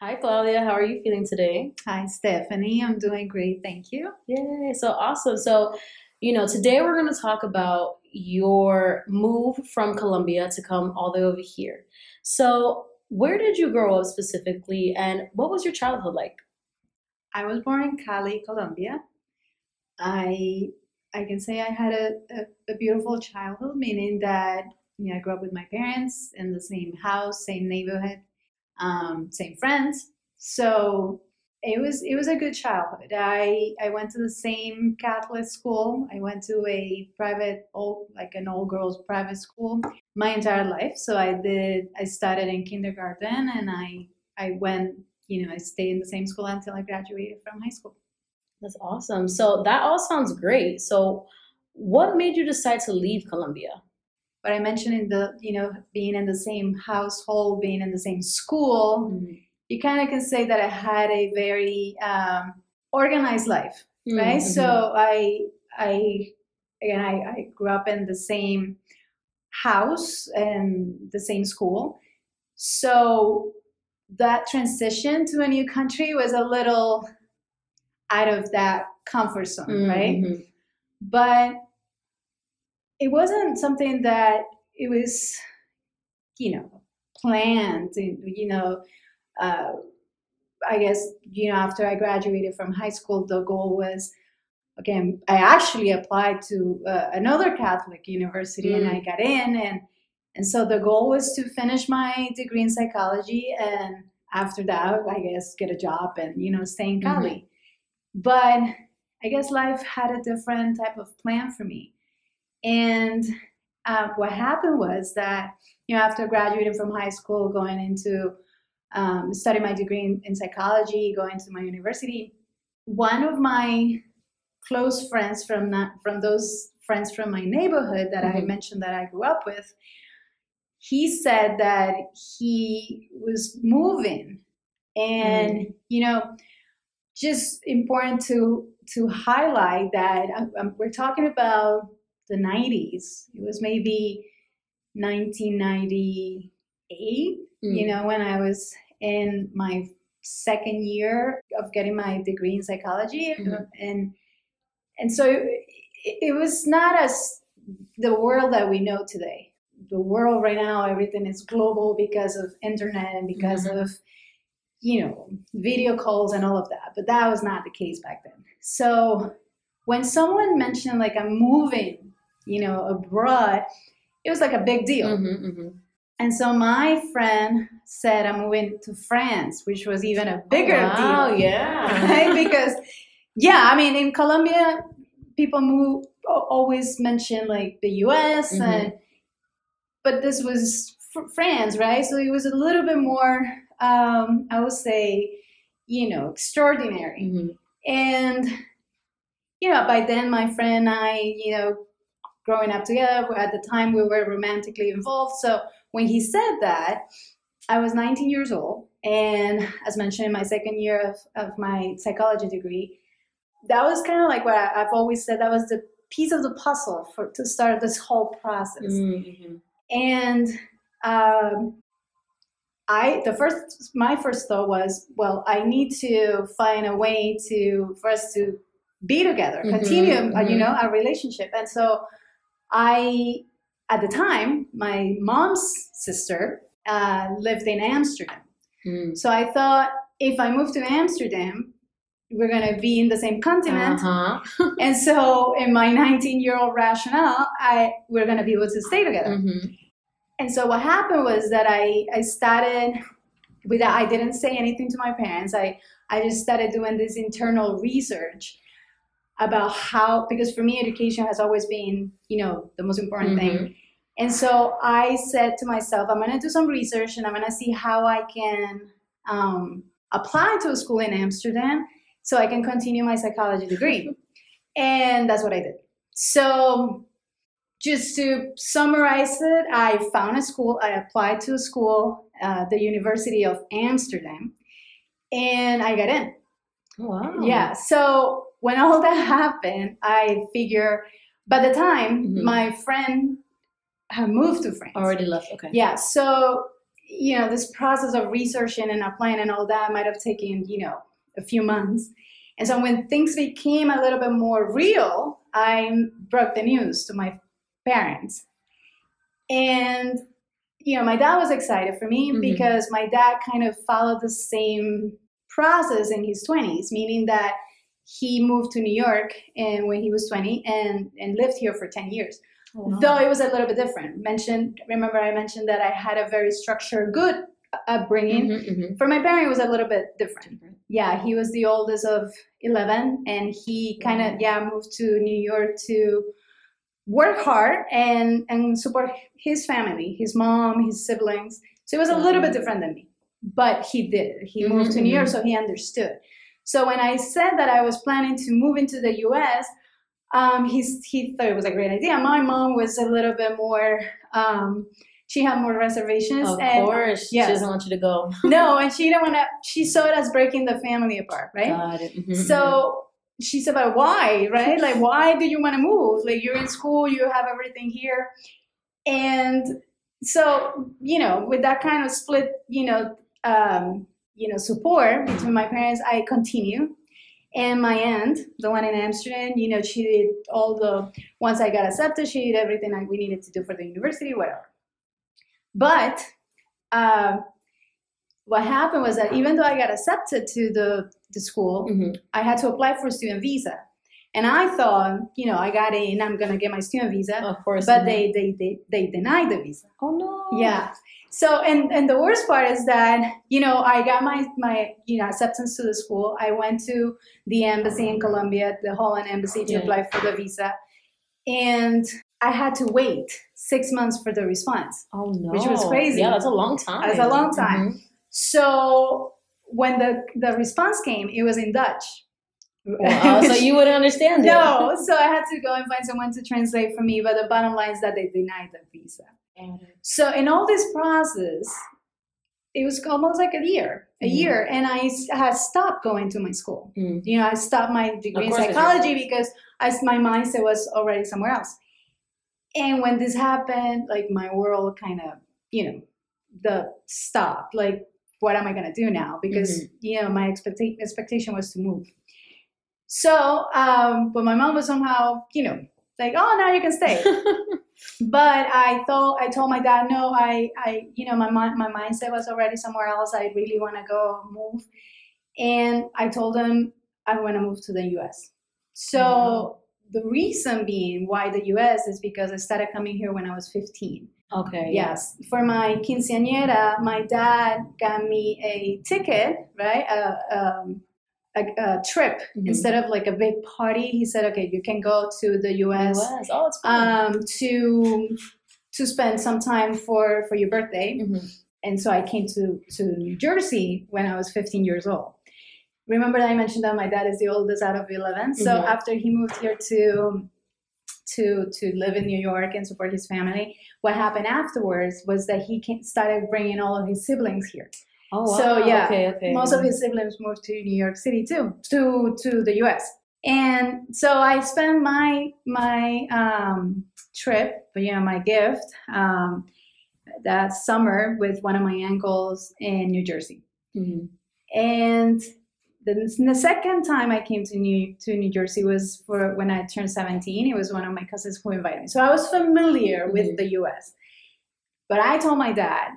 Hi, Claudia. How are you feeling today? Hi, Stephanie. I'm doing great. Thank you. Yay. So awesome. So, you know, today we're going to talk about your move from Colombia to come all the way over here. So, where did you grow up specifically and what was your childhood like? I was born in Cali, Colombia. I I can say I had a, a, a beautiful childhood, meaning that you know, I grew up with my parents in the same house, same neighborhood um, same friends. So it was it was a good childhood. I I went to the same Catholic school. I went to a private old like an all girls private school my entire life. So I did I started in kindergarten and I I went you know I stayed in the same school until I graduated from high school. That's awesome. So that all sounds great. So what made you decide to leave Colombia? But I mentioned in the you know being in the same household, being in the same school, mm-hmm. you kind of can say that I had a very um, organized life, mm-hmm. right? So I I again I, I grew up in the same house and the same school, so that transition to a new country was a little out of that comfort zone, mm-hmm. right? But it wasn't something that it was, you know, planned. You know, uh, I guess you know after I graduated from high school, the goal was again. I actually applied to uh, another Catholic university, mm. and I got in, and and so the goal was to finish my degree in psychology, and after that, I guess get a job and you know stay in Cali. Mm-hmm. But I guess life had a different type of plan for me. And uh, what happened was that, you know, after graduating from high school, going into um, studying my degree in, in psychology, going to my university, one of my close friends from that, from those friends from my neighborhood that mm-hmm. I mentioned that I grew up with, he said that he was moving, and mm-hmm. you know, just important to to highlight that um, um we're talking about the 90s. It was maybe 1998, mm. you know, when I was in my second year of getting my degree in psychology. Mm-hmm. And and so it, it was not as the world that we know today. The world right now, everything is global because of internet and because mm-hmm. of you know video calls and all of that. But that was not the case back then. So when someone mentioned like I'm moving you know, abroad, it was like a big deal. Mm-hmm, mm-hmm. And so my friend said, I'm moving to France, which was even a bigger oh, wow, deal. yeah. Right? Because, yeah, I mean, in Colombia, people move, always mention like the US, mm-hmm. and but this was France, right? So it was a little bit more, um, I would say, you know, extraordinary. Mm-hmm. And, you know, by then my friend and I, you know, growing up together. At the time, we were romantically involved. So when he said that, I was 19 years old. And as mentioned in my second year of, of my psychology degree, that was kind of like what I, have always said that was the piece of the puzzle for to start this whole process. Mm-hmm. And um, I the first my first thought was, well, I need to find a way to for us to be together, mm-hmm, continue, mm-hmm. you know, our relationship. And so I, at the time, my mom's sister uh, lived in Amsterdam. Mm. So I thought if I move to Amsterdam, we're going to be in the same continent. Uh-huh. and so in my 19 year old rationale, I, we're going to be able to stay together. Mm-hmm. And so what happened was that I, I started without. I didn't say anything to my parents. I, I just started doing this internal research about how because for me education has always been you know the most important mm-hmm. thing and so i said to myself i'm going to do some research and i'm going to see how i can um, apply to a school in amsterdam so i can continue my psychology degree. And that's what i did. So just to summarize it i found a school i applied to a school uh, the university of amsterdam and i got in. Wow. Yeah so when all that happened, I figure by the time mm-hmm. my friend had moved to France, already left. Okay. Yeah. So you know, this process of researching and applying and all that might have taken, you know, a few months. And so when things became a little bit more real, I broke the news to my parents. And you know, my dad was excited for me mm-hmm. because my dad kind of followed the same process in his 20s, meaning that he moved to New York and when he was 20 and, and lived here for 10 years. Oh, wow. Though it was a little bit different. Mentioned, remember I mentioned that I had a very structured, good upbringing. Mm-hmm, mm-hmm. For my parent, it was a little bit different. Yeah, he was the oldest of 11 and he kind of, yeah, moved to New York to work hard and and support his family, his mom, his siblings. So it was a little bit different than me, but he did. He mm-hmm, moved to New York, mm-hmm. so he understood. So when I said that I was planning to move into the U.S., um, he's, he thought it was a great idea. My mom was a little bit more. Um, she had more reservations. Of and, course, yes. she doesn't want you to go. no, and she didn't want to. She saw it as breaking the family apart, right? Got it. Mm-hmm. So mm-hmm she said, but why, right? Like, why do you want to move? Like, you're in school, you have everything here. And so, you know, with that kind of split, you know, um, you know, support between my parents, I continue. And my aunt, the one in Amsterdam, you know, she did all the, once I got accepted, she did everything we needed to do for the university, whatever. But uh, what happened was that even though I got accepted to the, the school, mm-hmm. I had to apply for a student visa. And I thought, you know, I got in, I'm gonna get my student visa. Of course. But they, they they they denied the visa. Oh no. Yeah. So and and the worst part is that, you know, I got my my you know acceptance to the school. I went to the embassy in Colombia, the Holland embassy to yeah. apply for the visa. And I had to wait six months for the response. Oh no. Which was crazy. Yeah, that's a long time. That's a long time. Mm-hmm. So when the, the response came, it was in Dutch. Wow, so you wouldn't understand it. No, so I had to go and find someone to translate for me. But the bottom line is that they denied the visa. So in all this process, it was almost like a year, a mm-hmm. year, and I had stopped going to my school. Mm. You know, I stopped my degree in psychology because I, my mindset was already somewhere else. And when this happened, like my world kind of, you know, the stop. Like what am I going to do now? Because, mm-hmm. you know, my expecta- expectation was to move. So, um, but my mom was somehow, you know, like, oh, now you can stay. but I thought, I told my dad, no, I, I, you know, my mind, my mindset was already somewhere else. I really want to go move. And I told him I want to move to the US. So mm-hmm. the reason being why the US is because I started coming here when I was 15. Okay. Yes. For my quinceañera, my dad got me a ticket, right? A, um, a, a trip mm-hmm. instead of like a big party. He said, "Okay, you can go to the U.S. US. Oh, it's um, to to spend some time for for your birthday." Mm-hmm. And so I came to to New Jersey when I was 15 years old. Remember that I mentioned that my dad is the oldest out of 11. So mm-hmm. after he moved here to to to live in New York and support his family. What happened afterwards was that he started bringing all of his siblings here. Oh, wow. So yeah, okay, okay. most of his siblings moved to New York City too, to to the U.S. And so I spent my my um, trip, you know, my gift um, that summer with one of my uncles in New Jersey. Mm-hmm. And the, the second time I came to New to New Jersey was for when I turned 17. It was one of my cousins who invited me. So I was familiar mm-hmm. with the US. But I told my dad,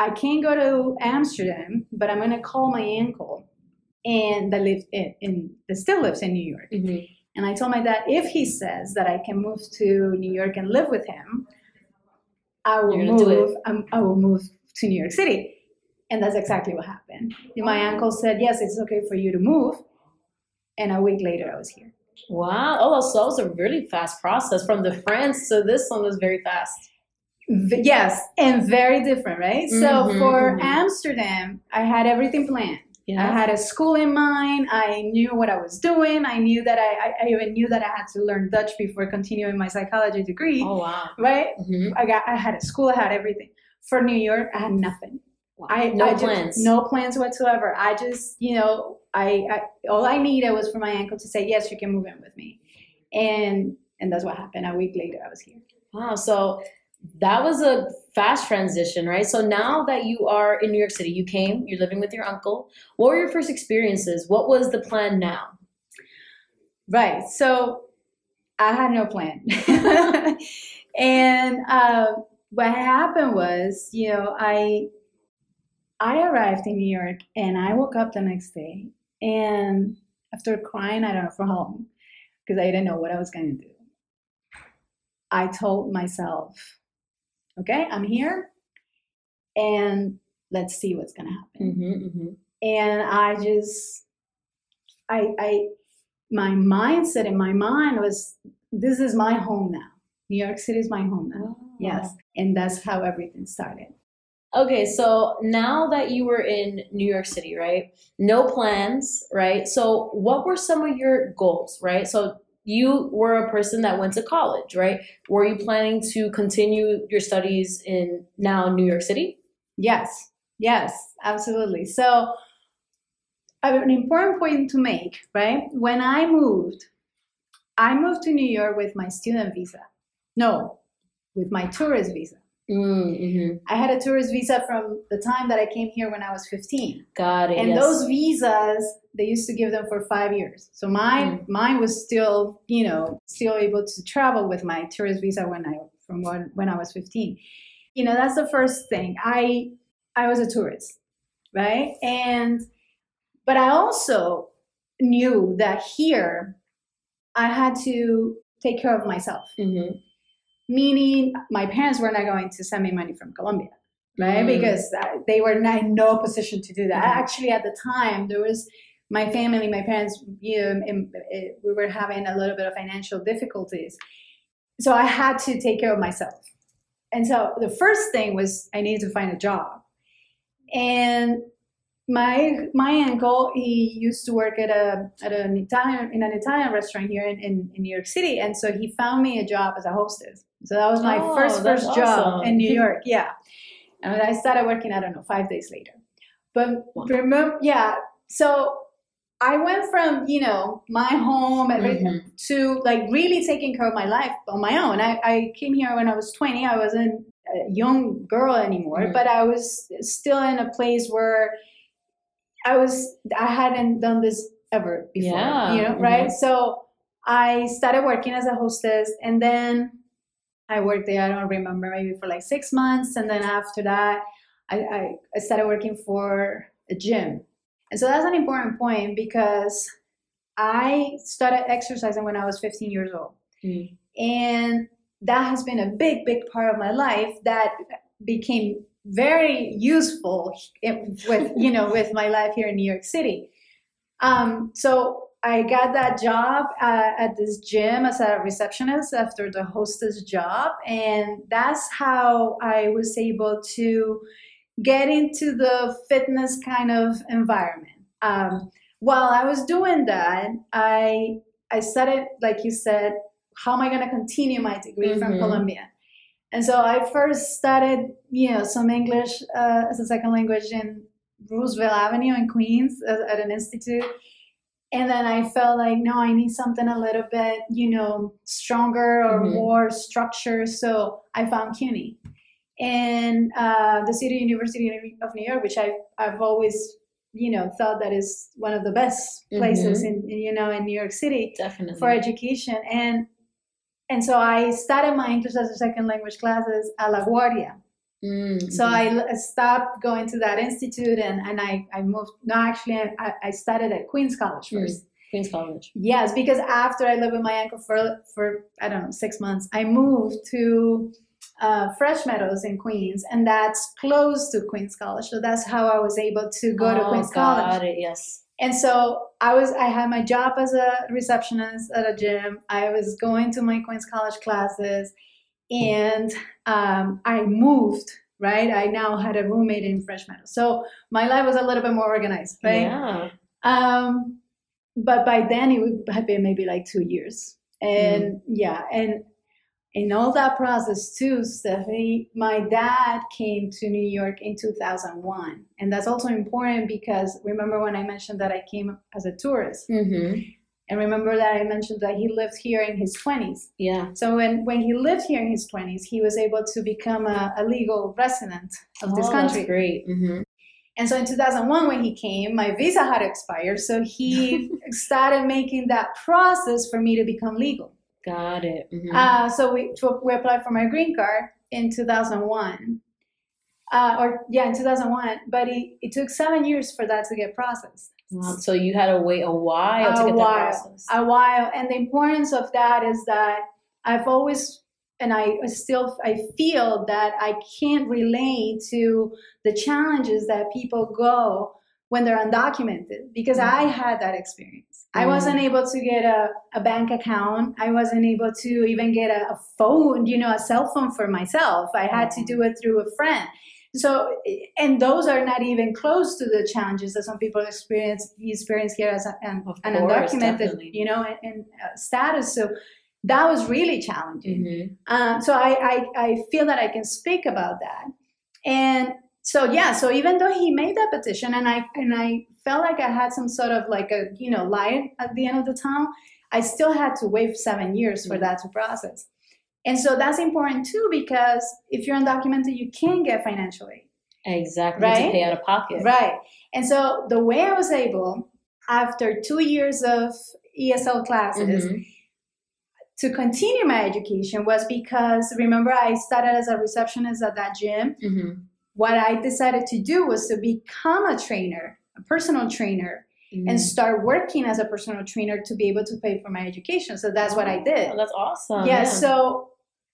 I can't go to Amsterdam, but I'm gonna call my uncle and that lived in, in that still lives in New York. Mm-hmm. And I told my dad, if he says that I can move to New York and live with him, I will move. Um, I will move to New York City. And that's exactly what happened. My uncle said, Yes, it's okay for you to move. And a week later, I was here. Wow. Oh, so it was a really fast process from the France to this one was very fast. Yes, and very different, right? Mm-hmm, so for mm-hmm. Amsterdam, I had everything planned. Yeah. I had a school in mind. I knew what I was doing. I knew that I, I even knew that I had to learn Dutch before continuing my psychology degree. Oh wow! Right? Mm-hmm. I got I had a school. I had everything. For New York, I had nothing. I no I plans. Just, no plans whatsoever. I just, you know, I, I all I needed was for my uncle to say yes, you can move in with me, and and that's what happened. A week later, I was here. Wow. So that was a fast transition, right? So now that you are in New York City, you came, you're living with your uncle. What were your first experiences? What was the plan now? Right. So I had no plan. and uh, what happened was, you know, I I arrived in New York and I woke up the next day and after crying, I don't know for how because I didn't know what I was going to do. I told myself, okay, I'm here and let's see what's to happen. Mm-hmm, mm-hmm. And I just, I, I, my mindset in my mind was, this is my home now. New York City is my home now. Oh. Yes. And that's how everything started. Okay, so now that you were in New York City, right? No plans, right? So, what were some of your goals, right? So, you were a person that went to college, right? Were you planning to continue your studies in now New York City? Yes, yes, absolutely. So, an important point to make, right? When I moved, I moved to New York with my student visa. No, with my tourist visa. Mm-hmm. I had a tourist visa from the time that I came here when I was 15. Got it. And yes. those visas, they used to give them for five years. So mine, Mm. mine was still, you know, still able to travel with my tourist visa when I from when, when I was 15. You know, that's the first thing. I I was a tourist, right? And but I also knew that here I had to take care of myself Mhm. Meaning my parents were not going to send me money from Colombia, right? Mm. Because they were not in no position to do that. Mhm. Actually, at the time, there was my family, my parents, you know, in- we were having a little bit of financial difficulties. So I had to take care of myself. And so the first thing was I needed to find a job. And my my uncle he used to work at a at an Italian in an Italian restaurant here in, in, in New York City, and so he found me a job as a hostess. So that was my Oh, first first job awesome. in New York. Yeah, and I started working. I don't know five days later, but Wow. remember, yeah. So I went from you know my home Mhm. to like really taking care of my life on my own. I, I came here when I was 20. I wasn't a young girl anymore, Mhm. but I was still in a place where I was I hadn't done this ever before. Yeah, You know, mhm. right? So I started working as a hostess and then I worked there, I don't remember, maybe for like six months. And then after that, I, I, I started working for a gym. And so that's an important point because I started exercising when I was 15 years old. Mm. And that has been a big, big part of my life that became very useful with, you know, with my life here in New York City. Um, so I got that job uh, at this gym as a receptionist after the hostess job, and that's how I was able to get into the fitness kind of environment. Um, while I was doing that, I I started, like you said, how am I going to continue my degree from Mhm. Colombia? And so I first started, you know, some English uh, as a second language in Roosevelt Avenue in Queens at, at an institute. And then I felt like, no, I need something a little bit, you know, stronger or Mhm. more structure. So I found CUNY and uh, the City University of New York, which I, I've always, you know, thought that is one of the best places in, in, you know, in New York City Definitely. for education. And and so I started my English as a second language classes at LaGuardia. Mm, So I stopped going to that institute and, and I, I moved. No, actually, I, I started at Queens College Mm. first. Queens College. Yes, because after I lived with my uncle for, for I don't know, six months, I moved to uh, Fresh Meadows in Queens, and that's close to Queens College. So that's how I was able to go to Oh, Queens got College. it. Yes. And so I was I had my job as a receptionist at a gym. I was going to my Queens College classes and um, I moved, right? I now had a roommate in Fresh Meadows. So my life was a little bit more organized, right? Yeah. Um, but by then it would have been maybe like two years. And yeah, and in all that process too, Stephanie, my dad came to New York in 2001. And that's also important because remember when I mentioned that I came as a tourist? Mm-hmm. And remember that I mentioned that he lived here in his 20s. Yeah. So when, when he lived here in his 20s, he was able to become a, a legal resident of this oh, country. That's great. Mm-hmm. And so in 2001, when he came, my visa had expired. So he started making that process for me to become legal. Got it. Mm-hmm. Uh, so we, we applied for my green card in 2001. Uh, or yeah, in 2001, but it, it took seven years for that to get processed. Wow. So you had to wait a while a to get while, that process. A while, and the importance of that is that I've always, and I still, I feel that I can't relate to the challenges that people go when they're undocumented because mm. I had that experience. Mm. I wasn't able to get a, a bank account. I wasn't able to even get a, a phone, you know, a cell phone for myself. I had to do it through a friend. So, and those are not even close to the challenges that some people experience experience here as a, an, an undocumented, definitely. you know, in, uh, status. So that was really challenging. Mm-hmm. Um, so I, I, I feel that I can speak about that. And so yeah, so even though he made that petition, and I and I felt like I had some sort of like a you know light at the end of the tunnel, I still had to wait seven years for mm-hmm. that to process. And so that's important too because if you're undocumented, you can get financial aid. Exactly. Right? To pay out of pocket. Right. And so the way I was able, after two years of ESL classes, mm-hmm. to continue my education was because remember I started as a receptionist at that gym. Mm-hmm. What I decided to do was to become a trainer, a personal trainer, mm. and start working as a personal trainer to be able to pay for my education. So that's oh, what I did. That's awesome. Yeah, yeah. So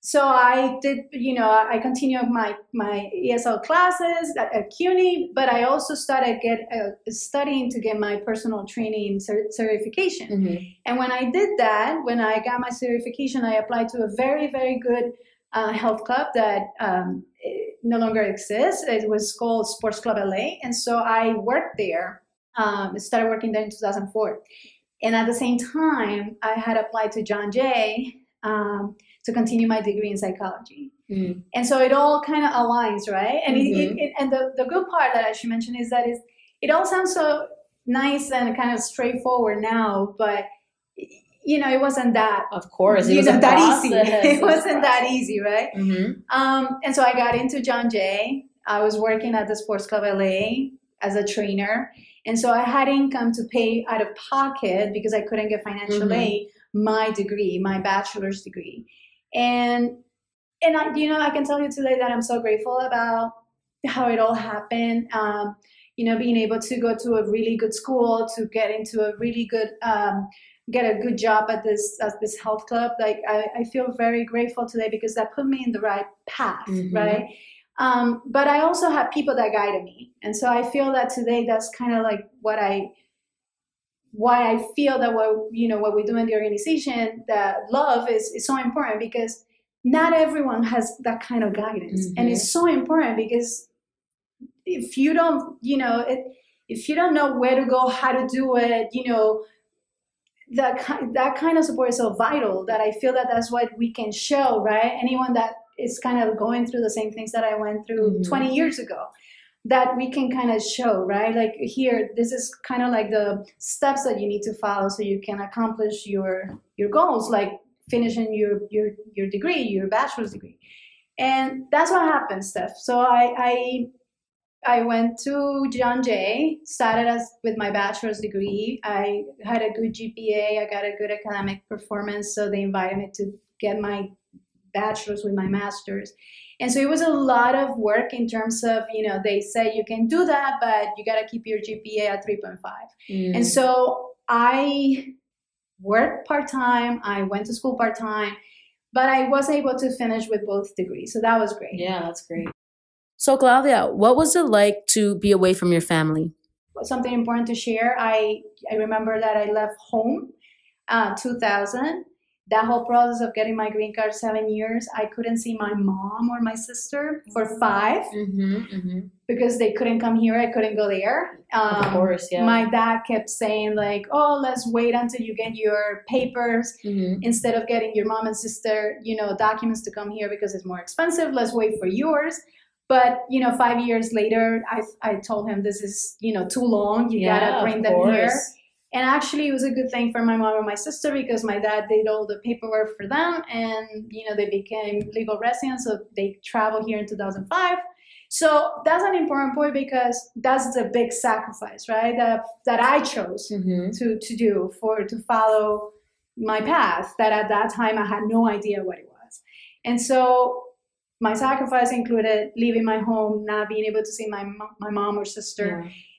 so I did, you know, I continued my my ESL classes at, at CUNY, but I also started get uh, studying to get my personal training cert- certification. Mm-hmm. And when I did that, when I got my certification, I applied to a very very good uh, health club that um, no longer exists. It was called Sports Club LA, and so I worked there um, started working there in 2004. And at the same time, I had applied to John Jay um, to continue my degree in psychology. Mm. And so it all kind of aligns, right? And mm-hmm. it, it, and the, the good part that I should mention is that is it all sounds so nice and kind of straightforward now, but you know, it wasn't that. Of course, it wasn't that easy. It, wasn't that easy, right? Mm-hmm. Um, and so I got into John Jay. I was working at the Sports Club LA as a trainer, and so I had income to pay out of pocket because I couldn't get financial mm-hmm. aid my degree, my bachelor's degree. And and I, you know, I can tell you today that I'm so grateful about how it all happened. Um, you know, being able to go to a really good school, to get into a really good, um, get a good job at this at this health club. Like I, I feel very grateful today because that put me in the right path, mm-hmm. right? Um, but I also had people that guided me. And so I feel that today that's kind of like what I why I feel that what you know what we do in the organization that love is, is so important because not everyone has that kind of guidance. Mm-hmm. And it's so important because if you don't, you know, it, if you don't know where to go, how to do it, you know, that that kind of support is so vital that I feel that that's what we can show, right? Anyone that is kind of going through the same things that I went through mm-hmm. 20 years ago that we can kind of show, right? Like here, this is kind of like the steps that you need to follow so you can accomplish your your goals, like finishing your your your degree, your bachelor's degree, and that's what happened, Steph. So I I I went to John Jay, started as with my bachelor's degree. I had a good GPA, I got a good academic performance, so they invited me to get my bachelor's with my master's. And so it was a lot of work in terms of, you know, they say you can do that, but you got to keep your GPA at 3.5. Mm. And so I worked part time, I went to school part time, but I was able to finish with both degrees. So that was great. Yeah, that's great. So, Claudia, what was it like to be away from your family? Something important to share. I, I remember that I left home uh, 2000 that whole process of getting my green card seven years i couldn't see my mom or my sister for mm-hmm. 5 mm-hmm, mm-hmm. because they couldn't come here i couldn't go there um, of course yeah my dad kept saying like oh let's wait until you get your papers mm-hmm. instead of getting your mom and sister you know documents to come here because it's more expensive let's wait for yours but you know five years later i, I told him this is you know too long you yeah, gotta bring them course. here and actually it was a good thing for my mom and my sister because my dad did all the paperwork for them and you know they became legal residents so they traveled here in 2005 so that's an important point because that's the big sacrifice right that that i chose Mm-hmm. to to do for to follow my path that at that time i had no idea what it was. And so my sacrifice included leaving my home not being able to see my my mom or sister.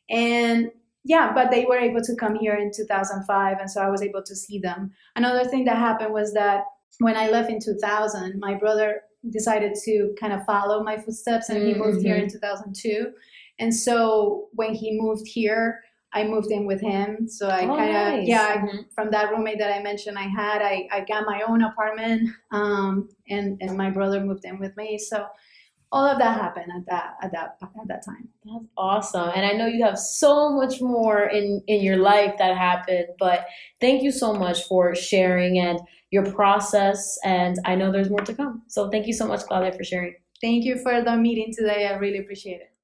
And yeah but they were able to come here in 2005 and so i was able to see them. Another thing that happened was that when i left in 2000 my brother decided to kind of follow my footsteps and he moved here in 2002 and so when he moved here i moved in with him. So i Oh, kind of nice. yeah I, Mhm. from that roommate that i mentioned i had i, I got my own apartment um, and, and my brother moved in with me. So all of that happened at that at that at that time That's awesome. And I know you have so much more in, in your life that happened, but thank you so much for sharing and your process. And I know there's more to come. So thank you so much, Claudia, for sharing. Thank you for the meeting today. I really appreciate it.